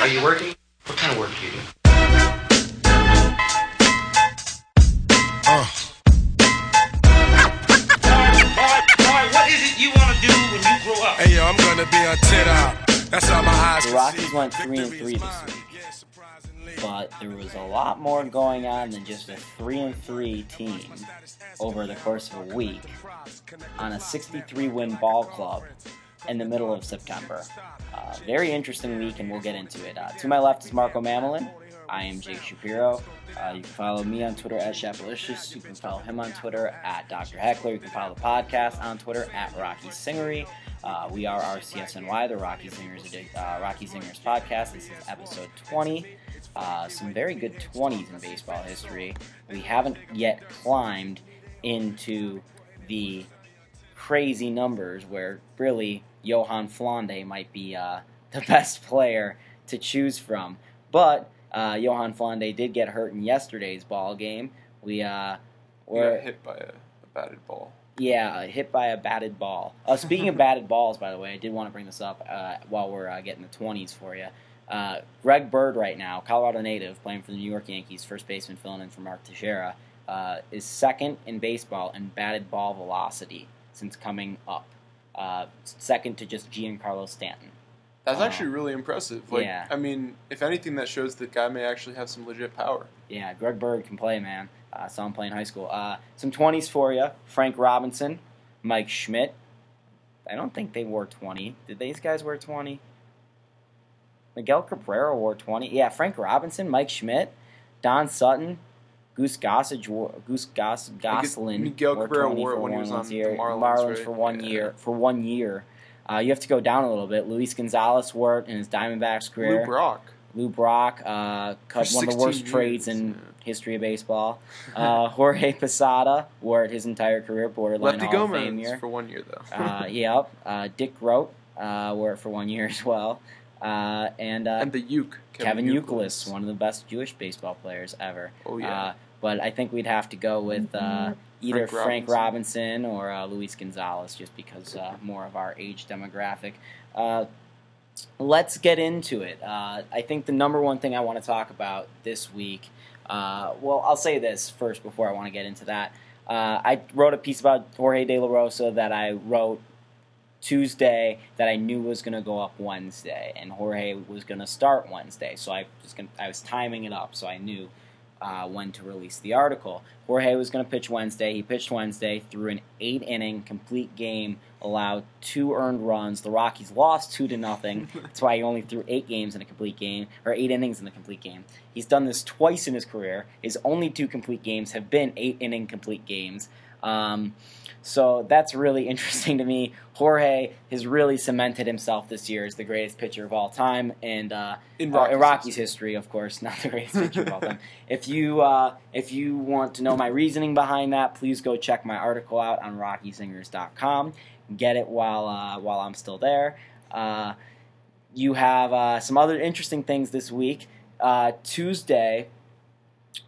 Are you working? What kind of work do you do? Uh. Alright, what is it you want to do when you grow up? Hey yo, I'm gonna be a tit out. That's how my eyes The Rockies went three and three this week. Yeah, surprisingly. but there was a lot more going on than just a three and three team over the course of a week on a 63 win ball club in the middle of September. Uh, very interesting week, and we'll get into it. Uh, to my left is Marco Mamelin. I am Jake Shapiro. Uh, you can follow me on Twitter at Shapalicious. You can follow him on Twitter at Dr. Heckler. You can follow the podcast on Twitter at Rocky Singery. Uh, we are RCSNY, the Rocky Singers, uh, Rocky Singers podcast. This is episode 20. Uh, some very good 20s in baseball history. We haven't yet climbed into the crazy numbers where really Yohan Flande might be uh, the best player to choose from. But uh, Yohan Flande did get hurt in yesterday's ball game. We uh, were got hit by a, a batted ball. yeah, hit by a batted ball. Uh, speaking of batted balls, by the way, I did want to bring this up uh, while we're uh, getting the 20s for you. Uh, Greg Bird, right now, Colorado native, playing for the New York Yankees, first baseman filling in for Mark Teixeira, uh, is second in baseball in batted ball velocity since coming up. Uh, second to just Giancarlo Stanton. That's Uh, actually really impressive. Like, yeah. I mean, if anything, that shows the guy may actually have some legit power. Yeah, Greg Bird can play, man. Uh, saw him play in high school. Uh, some 20s for you. Frank Robinson, Mike Schmidt. I don't think they wore 20. Did these guys wear 20? Miguel Cabrera wore 20. Yeah, Frank Robinson, Mike Schmidt, Don Sutton, Goose Gossage, Goose Goss, Gosselin. Miguel Cabrera 20 wore it when he one was on the year. Marlins, right? for one Yeah. year. For one year. Uh, you have to go down a little bit. Luis Gonzalez wore it in his Diamondbacks career. Lou Brock. Lou Brock, uh, cut one of the worst 16 trades in yeah. history of baseball. Uh, Jorge Posada wore it his entire career, borderline Lefty Hall of Fame year. for one year though. uh, yep. Uh, Dick Grote uh, wore it for one year as well. Uh, and uh, and the Uke. Kevin, Youkilis, one of the best Jewish baseball players ever. Oh yeah. But I think we'd have to go with uh, either Frank Frank Robinson. Robinson, or uh, Luis Gonzalez, just because uh, more of our age demographic. Uh, let's get into it. Uh, I think the number one thing I want to talk about this week. Uh, well, I'll say this first before I want to get into that. Uh, I wrote a piece about Jorge De La Rosa that I wrote Tuesday that I knew was going to go up Wednesday, and Jorge was going to start Wednesday. So I was gonna, I was timing it up, so I knew uh, when to release the article. Jorge was going to pitch Wednesday. He pitched Wednesday through an eight inning complete game, allowed two earned runs. The Rockies lost two to nothing. That's why he only threw eight games in a complete game, or eight innings in a complete game. He's done this twice in his career. His only two complete games have been eight inning complete games. Um, so that's really interesting to me. Jorge has really cemented himself this year as the greatest pitcher of all time, and uh, In uh, in Rockies history, of course, not the greatest pitcher of all time. If you uh, if you want to know my reasoning behind that, please go check my article out on RockySingers.com. Get it while uh, while I'm still there. Uh, you have uh, some other interesting things this week. Uh, Tuesday,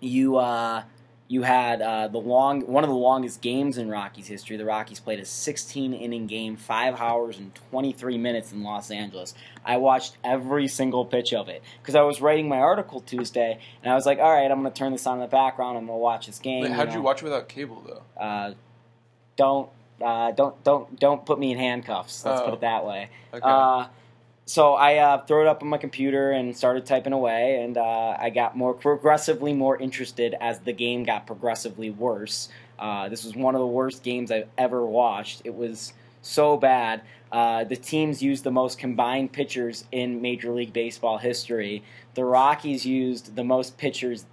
you uh, you had uh, the long one of the longest games in Rockies history. The Rockies played a 16 inning game, five hours and 23 minutes in Los Angeles. I watched every single pitch of it because I was writing my article Tuesday, and I was like, "All right, I'm going to turn this on in the background. I'm going to watch this game." Wait, how'd know. you watch it without cable though? Uh, don't uh, don't don't don't put me in handcuffs. Let's Oh. put it that way. Okay. Uh, so I uh, threw it up on my computer and started typing away, and uh, I got more progressively more interested as the game got progressively worse. Uh, this was one of the worst games I've ever watched. It was so bad. Uh, the teams used the most combined pitchers in Major League Baseball history. The Rockies used the most pitchers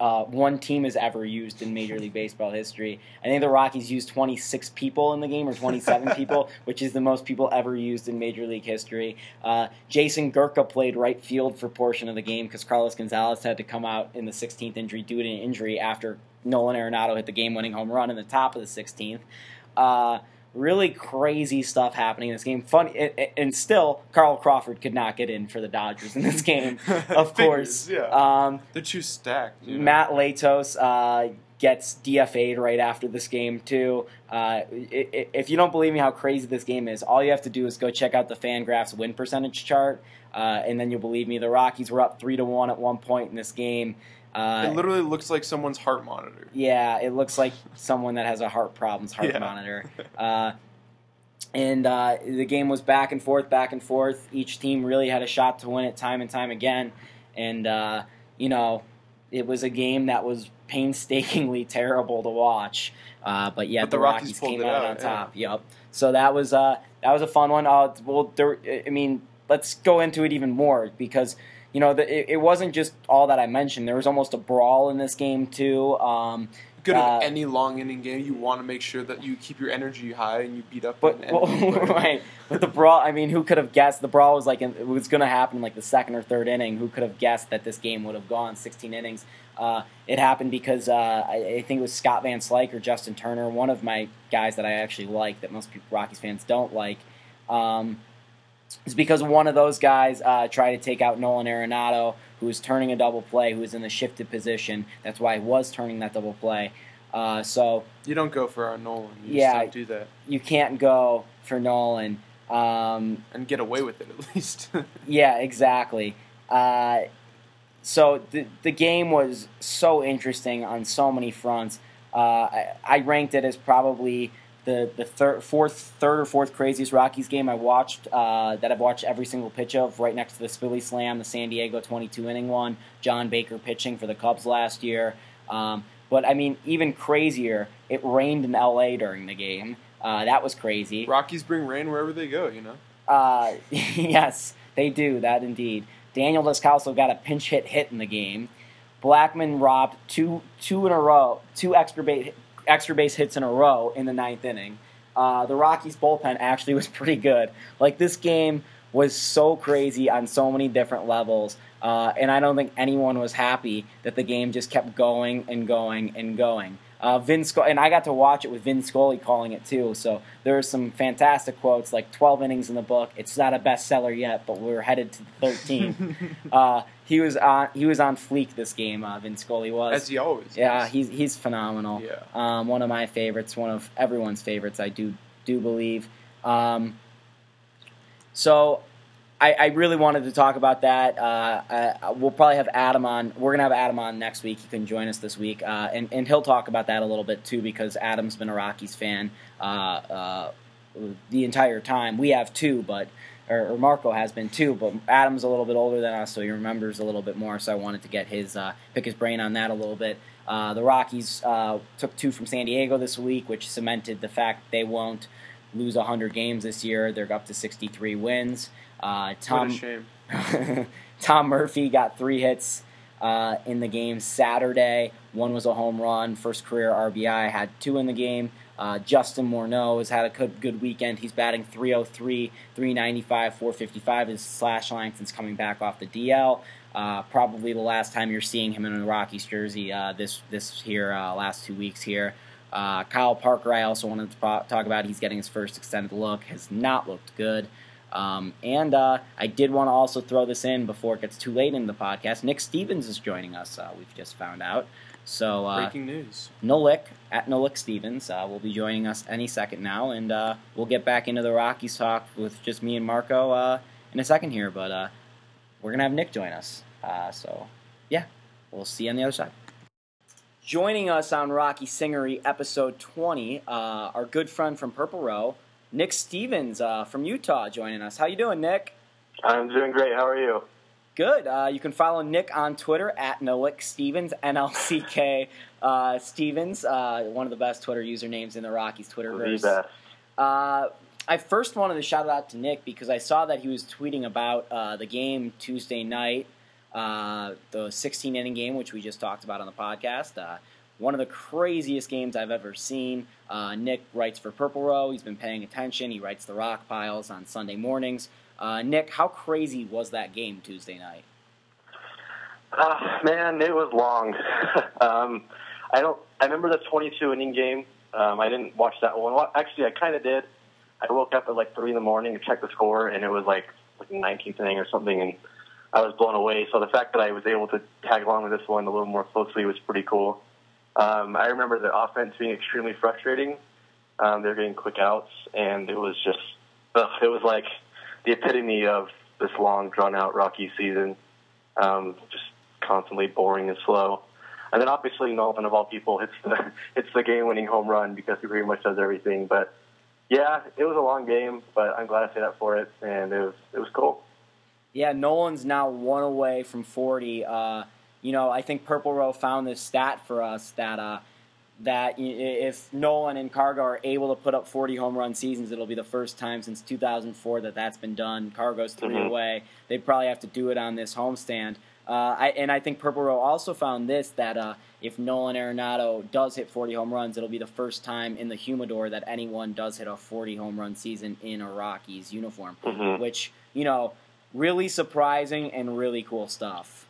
uh, one team has ever used in Major League Baseball history. I think the Rockies used 26 people in the game, or 27 people, which is the most people ever used in Major League history. Uh, Jason Gurka played right field for portion of the game because Carlos Gonzalez had to come out in the 16th injury due to an injury after Nolan Arenado hit the game-winning home run in the top of the 16th. Uh, really crazy stuff happening in this game. Funny, and, and still, Carl Crawford could not get in for the Dodgers in this game. Of course, Figures, yeah. Um, They're too stacked. You know? Matt Latos, uh, gets DFA'd right after this game too. Uh, i- i- if you don't believe me how crazy this game is, all you have to do is go check out the Fangraphs win percentage chart, uh, and then you'll believe me. The Rockies were up three to one at one point in this game. Uh, it literally looks like someone's heart monitor. yeah, it looks like someone that has a heart problems heart Yeah. monitor. Uh, and uh, the game was back and forth, back and forth. Each team really had a shot to win it time and time again. And, uh, you know, it was a game that was painstakingly terrible to watch. Uh, but yet But the, the Rockies Rockies came out, out, on yeah. top. Yep. So that was uh, that was a fun one. Uh, well, there, I mean, let's go into it even more because you know the, it, it wasn't just all that I mentioned. There was almost a brawl in this game too. Um, Good Uh, any long inning game, you want to make sure that you keep your energy high and you beat up But well, right, but the brawl. I mean, who could have guessed the brawl was like in, it was going to happen in like the second or third inning? Who could have guessed that this game would have gone 16 innings? Uh, it happened because uh, I, I think it was Scott Van Slyke or Justin Turner, one of my guys that I actually like that most people, Rockies fans don't like. Um, is because one of those guys uh, tried to take out Nolan Arenado, who was turning a double play, who was in the shifted position. That's why he was turning that double play. Uh, so You don't go for our Nolan. You Yeah. just don't do that. you can't go for Nolan. Um, And get away with it at least. yeah, exactly. Uh, so the the game was so interesting on so many fronts. Uh, I, I ranked it as probably the the third, fourth, third or fourth craziest Rockies game I watched. Uh, that I've watched every single pitch of, right next to the Philly Slam, the San Diego 22 inning one, John Baker pitching for the Cubs last year. Um, but I mean, even crazier, it rained in L.A. during the game. Uh, that was crazy. Rockies bring rain wherever they go, you know? Uh, yes, they do that indeed. Daniel Descalso got a pinch hit hit in the game. Blackman robbed two two in a row, two extra base extra base hits in a row in the ninth inning. Uh, the Rockies bullpen actually was pretty good. Like this game was so crazy on so many different levels, uh, and I don't think anyone was happy that the game just kept going and going and going. Uh, Vin Sco- and I got to watch it with Vin Scully calling it too. So there are some fantastic quotes, like 12 innings in the book. It's not a bestseller yet, but we're headed to the 13. uh, he was on he was on fleek this game. Uh, Vin Scully was. As he always yeah, is. he's he's phenomenal. Yeah. Um, one of my favorites, one of everyone's favorites. I do do believe. Um, so I, I really wanted to talk about that. Uh, we'll probably have Adam on. We're gonna have Adam on next week. He couldn't join us this week, uh, and and he'll talk about that a little bit too because Adam's been a Rockies fan uh, uh, the entire time. We have too, but or, or Marco has been too, but Adam's a little bit older than us, so he remembers a little bit more. So I wanted to get his uh, pick his brain on that a little bit. Uh, the Rockies took two from San Diego this week, which cemented the fact they won't lose 100 games this year. They're up to 63 wins. Uh, Tom what a shame. Tom Murphy got three hits uh, in the game Saturday. One was a home run, first career RBI. Had two in the game. Uh, Justin Morneau has had a good, good weekend. He's batting 303, 395, 455 his slash line since coming back off the DL. Uh, probably the last time you're seeing him in a Rockies jersey uh, this this here uh, last two weeks here. Uh, Kyle Parker, I also wanted to talk about. He's getting his first extended look. Has not looked good. Um, and uh, I did want to also throw this in before it gets too late in the podcast. Nick Stevens is joining us. Uh, we've just found out. So uh, Breaking news. Nolik at Nolik Stevens uh, will be joining us any second now, and uh, we'll get back into the Rockies talk with just me and Marco uh, in a second here. But uh, we're gonna have Nick join us. Uh, so yeah, we'll see you on the other side. Joining us on Rocky Singery episode 20, uh, our good friend from Purple Row, Nick Stevens uh, from Utah, joining us. How you doing, Nick? I'm doing great. How are you? Good. Uh, you can follow Nick on Twitter at Nolik Stevens, N L C K uh, Stevens, uh, one of the best Twitter usernames in the Rockies The Twitterverse. best. Uh, I first wanted to shout out to Nick because I saw that he was tweeting about uh, the game Tuesday night, uh, the 16 inning game, which we just talked about on the podcast. Uh, one of the craziest games I've ever seen. Uh, Nick writes for Purple Row. He's been paying attention. He writes the rock piles on Sunday mornings. Uh, Nick, how crazy was that game Tuesday night? Uh, man, it was long. um, I don't. I remember the 22 inning game. Um, I didn't watch that one. Well, actually, I kind of did. I woke up at like three in the morning to check the score, and it was like like the 19th inning or something, and I was blown away. So the fact that I was able to tag along with this one a little more closely was pretty cool. Um, I remember the offense being extremely frustrating. Um, they were getting quick outs, and it was just ugh, it was like the epitome of this long, drawn out Rocky season. Um, just constantly boring and slow. And then obviously Nolan of all people hits the hits the game winning home run because he pretty much does everything. But yeah, it was a long game, but I'm glad I stayed up for it, and it was it was cool. Yeah, Nolan's now one away from 40. Uh, you know, I think Purple Row found this stat for us that uh, that if Nolan and Cargo are able to put up 40 home run seasons, it'll be the first time since 2004 that that's been done. Cargo's 3 Mhm. away. They'd probably have to do it on this homestand. Uh, I, and I think Purple Row also found this that uh, if Nolan Arenado does hit 40 home runs, it'll be the first time in the Humidor that anyone does hit a 40 home run season in a Rockies uniform, Mhm. which, you know, really surprising and really cool stuff.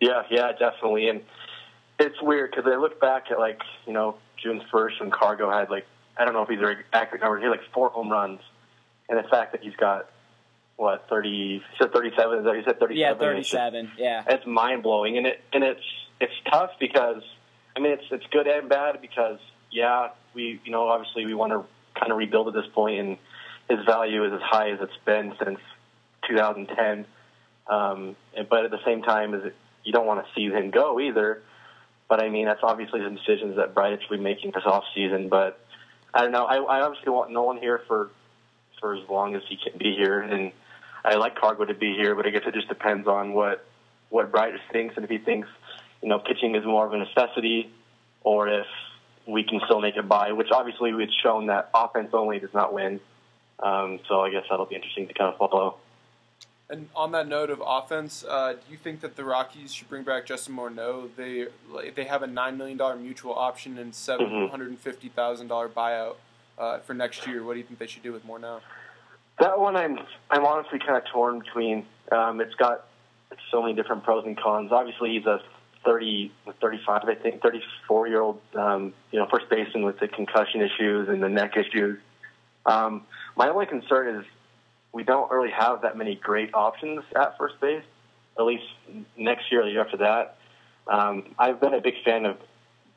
Yeah, yeah, definitely. And it's weird because I look back at like you know June first when Cargo had like I don't know if these are accurate numbers. He had like four home runs, and the fact that he's got what thirty? He said thirty-seven. Is that you said thirty-seven? Yeah, It's just- 37. Yeah. it's mind blowing, and it and it's it's tough because I mean it's it's good and bad because yeah we you know obviously we want to kind of rebuild at this point, and his value is as high as it's been since 2010. Um, and- but at the same time, is it, you don't want to see him go either. But I mean that's obviously some decisions that Bridich will be making this off season. But I don't know. I, I obviously want Nolan here for for as long as he can be here, and I like Cargo to be here. But I guess it just depends on what what Bridich thinks, and if he thinks you know pitching is more of a necessity, or if we can still make it by. Which obviously we've shown that offense only does not win. Um, so I guess that'll be interesting to kind of follow. And on that note of offense, uh, do you think that the Rockies should bring back Justin Morneau? They they have a nine million dollar mutual option and seven hundred and fifty thousand dollar buyout uh, for next year. What do you think they should do with Morneau? That one, I'm I'm honestly kind of torn between. Um, it's got so many different pros and cons. Obviously, he's a 30, 35, I think, 34 year old, um, you know, first baseman with the concussion issues and the neck issues. Um, my only concern is we don't really have that many great options at first base. At least next year or the year after that. Um, I've been a big fan of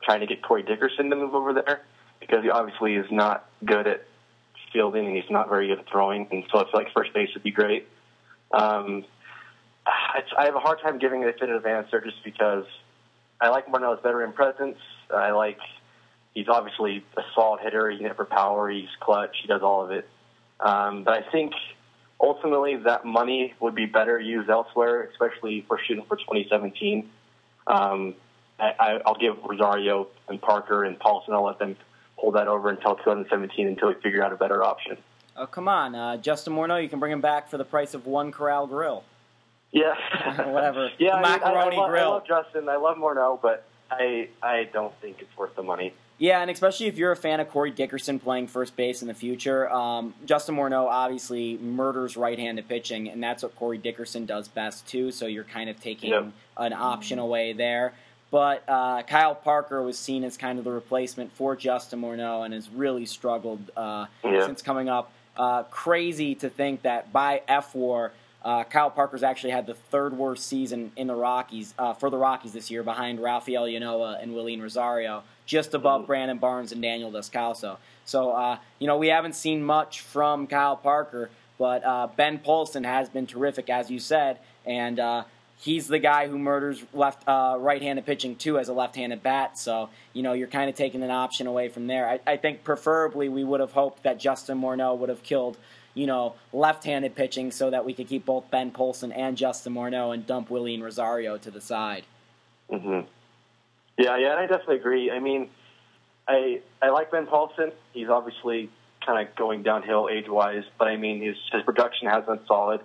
trying to get Corey Dickerson to move over there because he obviously is not good at fielding and he's not very good at throwing, and so I feel like first base would be great. Um, I have a hard time giving a definitive answer just because I like Morneau's veteran presence. I like he's obviously a solid hitter. He can hit for power. He's clutch. He does all of it. Um, but I think ultimately that money would be better used elsewhere, especially we're shooting for 2017. Um, I, I- I'll give Rosario and Parker and Paulsen. I'll let them hold that over until 2017 until we figure out a better option. Oh, come on. Uh, Justin Morneau, you can bring him back for the price of one Corral Grill. Yeah, Whatever. Yeah, I, mean, I, I, Macaroni love, I grill. love Justin. I love Morneau, but I I don't think it's worth the money. Yeah, and especially if you're a fan of Corey Dickerson playing first base in the future, um, Justin Morneau obviously murders right-handed pitching, and that's what Corey Dickerson does best too. So you're kind of taking Yep. an option away there. But uh, Kyle Parker was seen as kind of the replacement for Justin Morneau, and has really struggled uh, Yeah. since coming up. Uh, crazy to think that by F War, uh, Kyle Parker's actually had the third worst season in the Rockies uh, for the Rockies this year, behind Rafael Ynoa and Wilin Rosario, just above Brandon Barnes and Daniel Descalso. So, uh, you know, we haven't seen much from Kyle Parker, but uh, Ben Paulsen has been terrific, as you said, and uh, he's the guy who murders left uh, right-handed pitching too as a left-handed bat. So you know you're kind of taking an option away from there. I, I think preferably we would have hoped that Justin Morneau would have killed you know left-handed pitching so that we could keep both Ben Paulsen and Justin Morneau and dump Wilin Rosario to the side. hmm Yeah, yeah, and I definitely agree. I mean, I I like Ben Paulsen. He's obviously kind of going downhill age wise, but I mean his his production has been solid.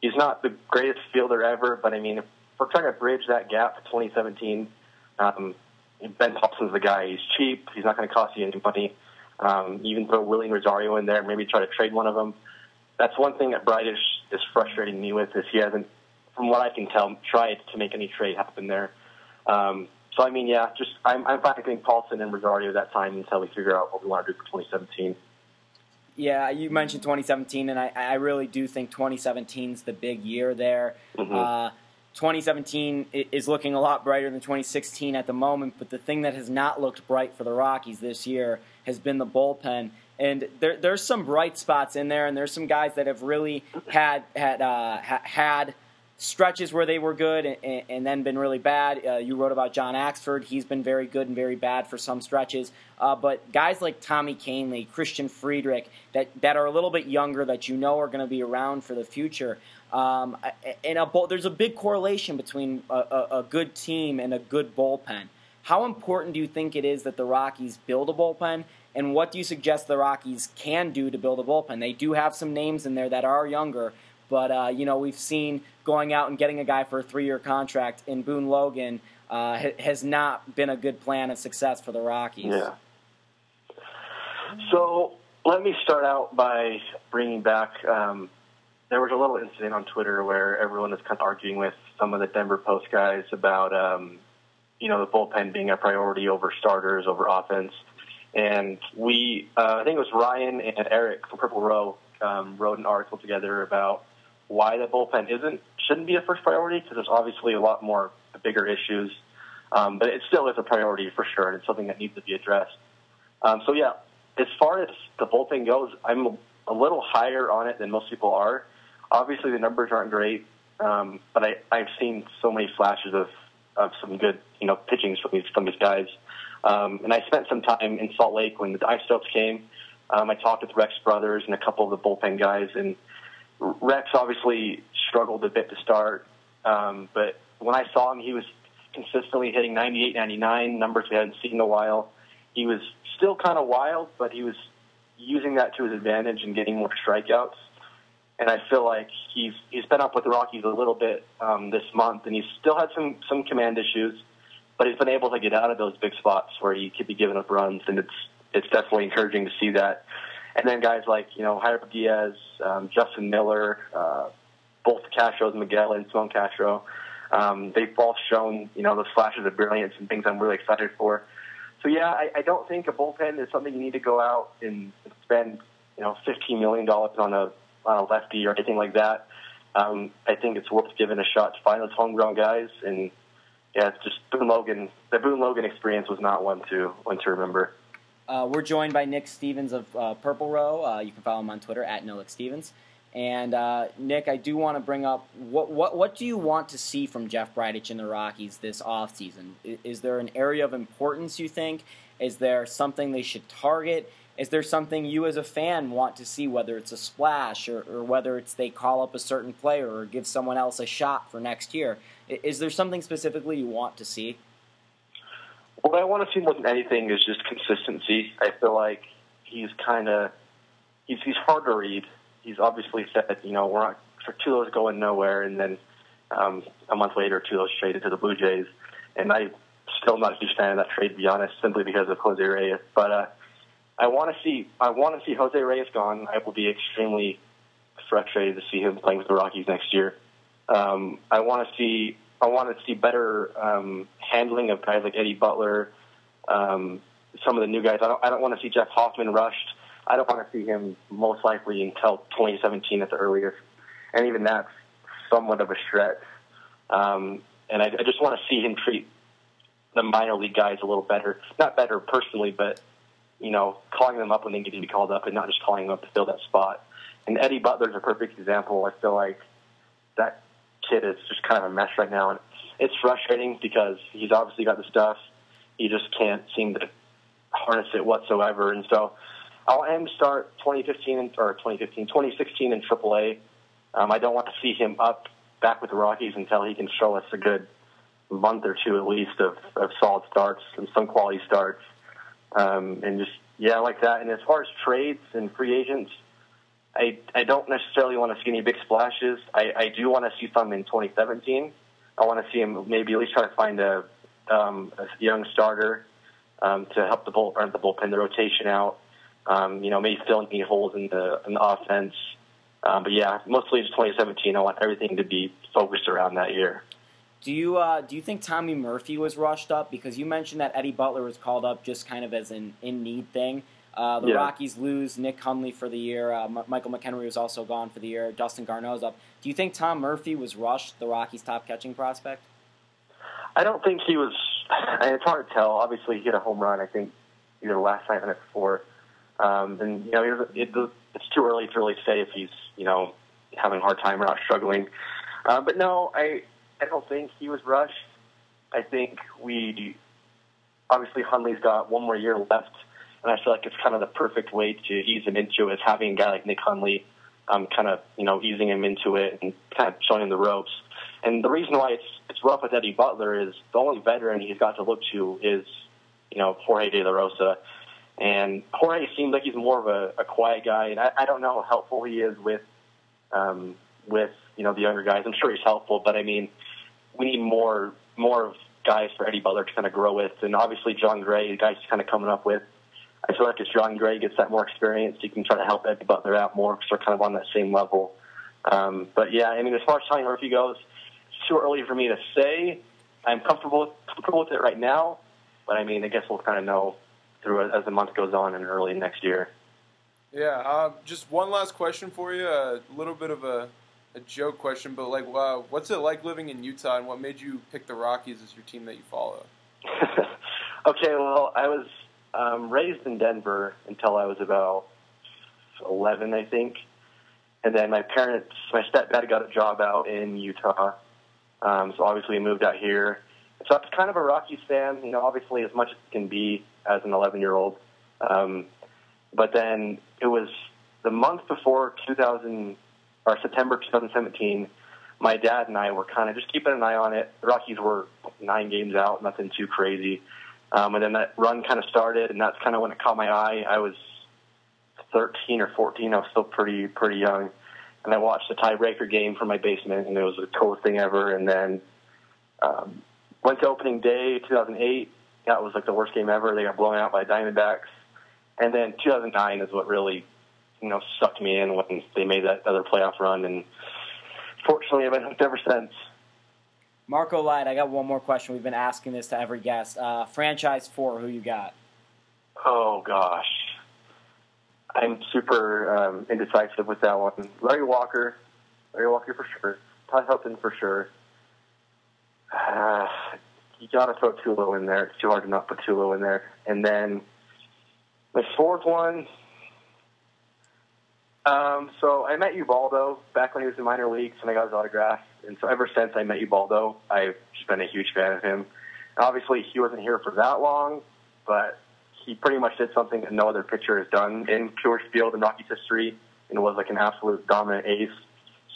He's not the greatest fielder ever, but I mean if we're trying to bridge that gap to 2017, um, Ben Paulsen's the guy. He's cheap. He's not going to cost you any money. Um, even throw Wilin Rosario in there, maybe try to trade one of them. That's one thing that Bridich is frustrating me with is he hasn't, from what I can tell, tried to make any trade happen there. Um, so I mean, yeah, just I'm I'm fine getting Paulsen and Rosario that time until we figure out what we want to do for 2017. Yeah, you mentioned 2017, and I, I really do think 2017 is the big year there. Mhm. Uh, 2017 is looking a lot brighter than 2016 at the moment, but the thing that has not looked bright for the Rockies this year has been the bullpen. And there, there's some bright spots in there, and there's some guys that have really had had uh, ha- had stretches where they were good and, and then been really bad. Uh, you wrote about John Axford; he's been very good and very bad for some stretches. Uh, but guys like Tommy Kahnle, Christian Friedrich, that that are a little bit younger, that you know are going to be around for the future. Um, and a there's a big correlation between a, a, a good team and a good bullpen. How important do you think it is that the Rockies build a bullpen? And what do you suggest the Rockies can do to build a bullpen? They do have some names in there that are younger, but uh, you know we've seen going out and getting a guy for a three-year contract in Boone Logan uh, ha- has not been a good plan of success for the Rockies. Yeah. So let me start out by bringing back. Um, there was a little incident on Twitter where everyone was kind of arguing with some of the Denver Post guys about, um, you know, the bullpen being a priority over starters, over offense. And we, uh, I think it was Ryan and Eric from Purple Row, um, wrote an article together about why the bullpen isn't shouldn't be a first priority because there's obviously a lot more bigger issues, um, but it still is a priority for sure, and it's something that needs to be addressed. Um, so yeah, as far as the bullpen goes, I'm a little higher on it than most people are. Obviously, the numbers aren't great, um, but I, I've seen so many flashes of, of some good, you know, pitchings from these from these guys. Um, and I spent some time in Salt Lake when the Isotopes came. Um, I talked with Rex Brothers and a couple of the bullpen guys, and Rex obviously struggled a bit to start. Um, but when I saw him, he was consistently hitting 98, 99 numbers we hadn't seen in a while. He was still kind of wild, but he was using that to his advantage and getting more strikeouts. And I feel like he's he's been up with the Rockies a little bit um, this month, and he's still had some some command issues, but he's been able to get out of those big spots where he could be giving up runs, and it's it's definitely encouraging to see that. And then guys like you know Jairo Diaz, um, Justin Miller, uh, both Castros, Miguel and Simon Castro, um, they've all shown you know those flashes of brilliance and things I'm really excited for. So yeah, I, I don't think a bullpen is something you need to go out and spend you know fifteen million dollars on a on a lefty or anything like that. Um, I think it's worth giving a shot to find those homegrown guys. And yeah, it's just Boone Logan. The Boone Logan experience was not one to one to remember. Uh, we're joined by Nick Stevens of uh, Purple Row. Uh, you can follow him on Twitter at Nolik Stevens. And uh, Nick, I do want to bring up what what what do you want to see from Jeff Bridich in the Rockies this offseason? Is, is there an area of importance you think? Is there something they should target? Is there something you as a fan want to see, whether it's a splash or, or whether it's they call up a certain player or give someone else a shot for next year? Is there something specifically you want to see? What I want to see more than anything is just consistency. I feel like he's kind of he's he's hard to read. He's obviously said, you know, we're not for Tulo's going nowhere, and then um, a month later, Tulo's traded to the Blue Jays, and I still not a huge fan of that trade, to be honest, simply because of Jose Reyes. But uh, I want to see I want to see Jose Reyes gone. I will be extremely frustrated to see him playing with the Rockies next year. Um, I want to see I want to see better um, handling of guys like Eddie Butler, um, some of the new guys. I don't I don't want to see Jeff Hoffman rushed. I don't want to see him most likely until 2017 at the earliest, and even that's somewhat of a stretch. Um, and I, I just want to see him treat the minor league guys a little better. Not better personally, but you know, calling them up when they need to be called up, and not just calling them up to fill that spot. And Eddie Butler's a perfect example. I feel like that kid is just kind of a mess right now, and it's frustrating because he's obviously got the stuff. He just can't seem to harness it whatsoever, and so I'll aim to start 2015 or 2015, 2016 in AAA. Um, I don't want to see him up back with the Rockies until he can show us a good month or two at least of, of solid starts and some quality starts. Um, and just yeah, like that. And as far as trades and free agents, I I don't necessarily want to see any big splashes. I, I do want to see some in 2017. I want to see him maybe at least try to find a, um, a young starter um, to help the bull or the bullpen, the rotation out. Um, you know, maybe filling any holes in the in the offense. Um, but yeah, mostly just 2017. I want everything to be focused around that year. Do you uh, do you think Tommy Murphy was rushed up because you mentioned that Eddie Butler was called up just kind of as an in need thing? Uh, the Yeah. Rockies lose Nick Hundley for the year. Uh, M- Michael McKenry was also gone for the year. Dustin Garneau's up. Do you think Tom Murphy was rushed, the Rockies' top catching prospect? I don't think he was. It's hard to tell. Obviously, he hit a home run. I think either last night or night before. Um, and you know, doesn't- it, it's too early to really say if he's you know having a hard time or not struggling. Uh, but no, I I don't think he was rushed. I think we obviously Hundley's got one more year left, and I feel like it's kind of the perfect way to ease him into it is having a guy like Nick Hundley, um, kind of you know easing him into it and kind of showing him the ropes. And the reason why it's it's rough with Eddie Butler is the only veteran he's got to look to is you know Jorge De La Rosa, and Jorge seems like he's more of a, a quiet guy, and I, I don't know how helpful he is with um, with you know the younger guys. I'm sure he's helpful, but I mean we need more more of guys for Eddie Butler to kind of grow with, and obviously Jon Gray, the guys he's kind of coming up with. I feel like as Jon Gray gets that more experience, he can try to help Eddie Butler out more because they're kind of on that same level. Um, but yeah, I mean, as far as Tommy Murphy goes, it's too early for me to say. I'm comfortable comfortable with it right now, but I mean, I guess we'll kind of know through as the month goes on and early next year. Yeah, uh, just one last question for you. A little bit of a, a joke question, but like, wow, what's it like living in Utah, and what made you pick the Rockies as your team that you follow? okay, well, I was um, raised in Denver until I was about 11, I think. And then my parents, my stepdad got a job out in Utah. Um, so obviously we moved out here. So I was kind of a Rockies fan, you know, obviously as much as it can be as an 11 year old. Um, but then it was the month before 2000 or September 2017. My dad and I were kind of just keeping an eye on it. The Rockies were nine games out, nothing too crazy. Um, and then that run kind of started, and that's kind of when it caught my eye. I was 13 or 14. I was still pretty pretty young, and I watched the tiebreaker game from my basement, and it was the coolest thing ever. And then um, went to opening day 2008. That was like the worst game ever. They got blown out by Diamondbacks. And then 2009 is what really, you know, sucked me in when they made that other playoff run. And fortunately, I've been hooked ever since. Marco Light, I got one more question. We've been asking this to every guest. Uh, franchise four, who you got? Oh gosh, I'm super um, indecisive with that one. Larry Walker, Larry Walker for sure. Todd Helton for sure. Uh, you got to throw Tulo in there. It's too hard to not put Tulo in there. And then the fourth one. Um, so I met Ubaldo back when he was in minor leagues, and I got his autograph. And so ever since I met Ubaldo, I've just been a huge fan of him. And obviously, he wasn't here for that long, but he pretty much did something that no other pitcher has done in Coors Field in Rockies history, and was like an absolute dominant ace.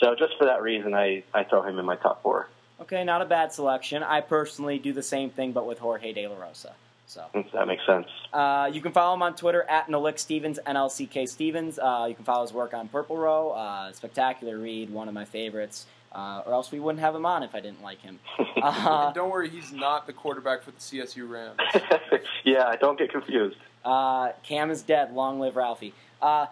So just for that reason, I, I throw him in my top four. Okay, not a bad selection. I personally do the same thing, but with Jorge De La Rosa. So that makes sense. uh, you can follow him on Twitter at Nalik Stevens, NLCK Stevens. Uh, you can follow his work on Purple Row. Uh, spectacular read, one of my favorites. Uh, or else we wouldn't have him on if I didn't like him. Uh, and don't worry, he's not the quarterback for the CSU Rams. yeah, don't get confused. Uh, Cam is dead. Long live Ralphie. Uh,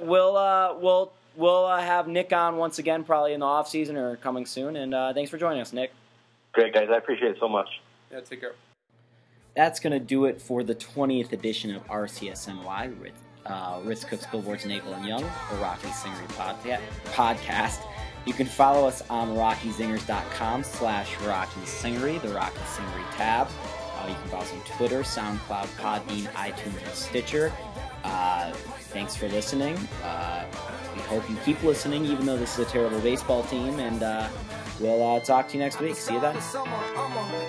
we'll uh, we'll we'll uh, have Nick on once again, probably in the off season or coming soon. And uh, thanks for joining us, Nick. Great, guys. I appreciate it so much. Yeah, take care. That's gonna do it for the 20th edition of RCSNY with uh, Ritz Cooks, Billboards, Nagel and Young, the Rocky Singery podca- podcast. You can follow us on RockyZingers.com slash Rocky Singery, the Rocky Singery tab. Uh, you can follow us on Twitter, SoundCloud, Podbean, iTunes, and Stitcher. Uh, thanks for listening. Uh, we hope you keep listening, even though this is a terrible baseball team. And uh, we'll uh, talk to you next week. See you then.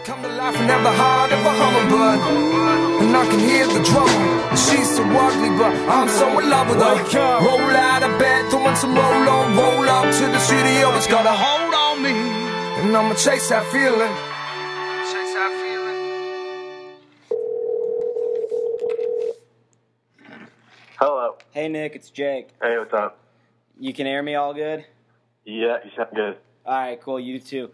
Come to life and have the heart of a hummingbird. And I can hear the drum. She's so ugly, but I'm so in love with her. Roll out of bed, throwing some roll on, roll up to the studio. It's got a hold on me. And I'ma chase that feeling. Chase that feeling. Hello. Hey, Nick, it's Jake. Hey, what's up? You can hear me all good? Yeah, you sound good. All right, cool. You too.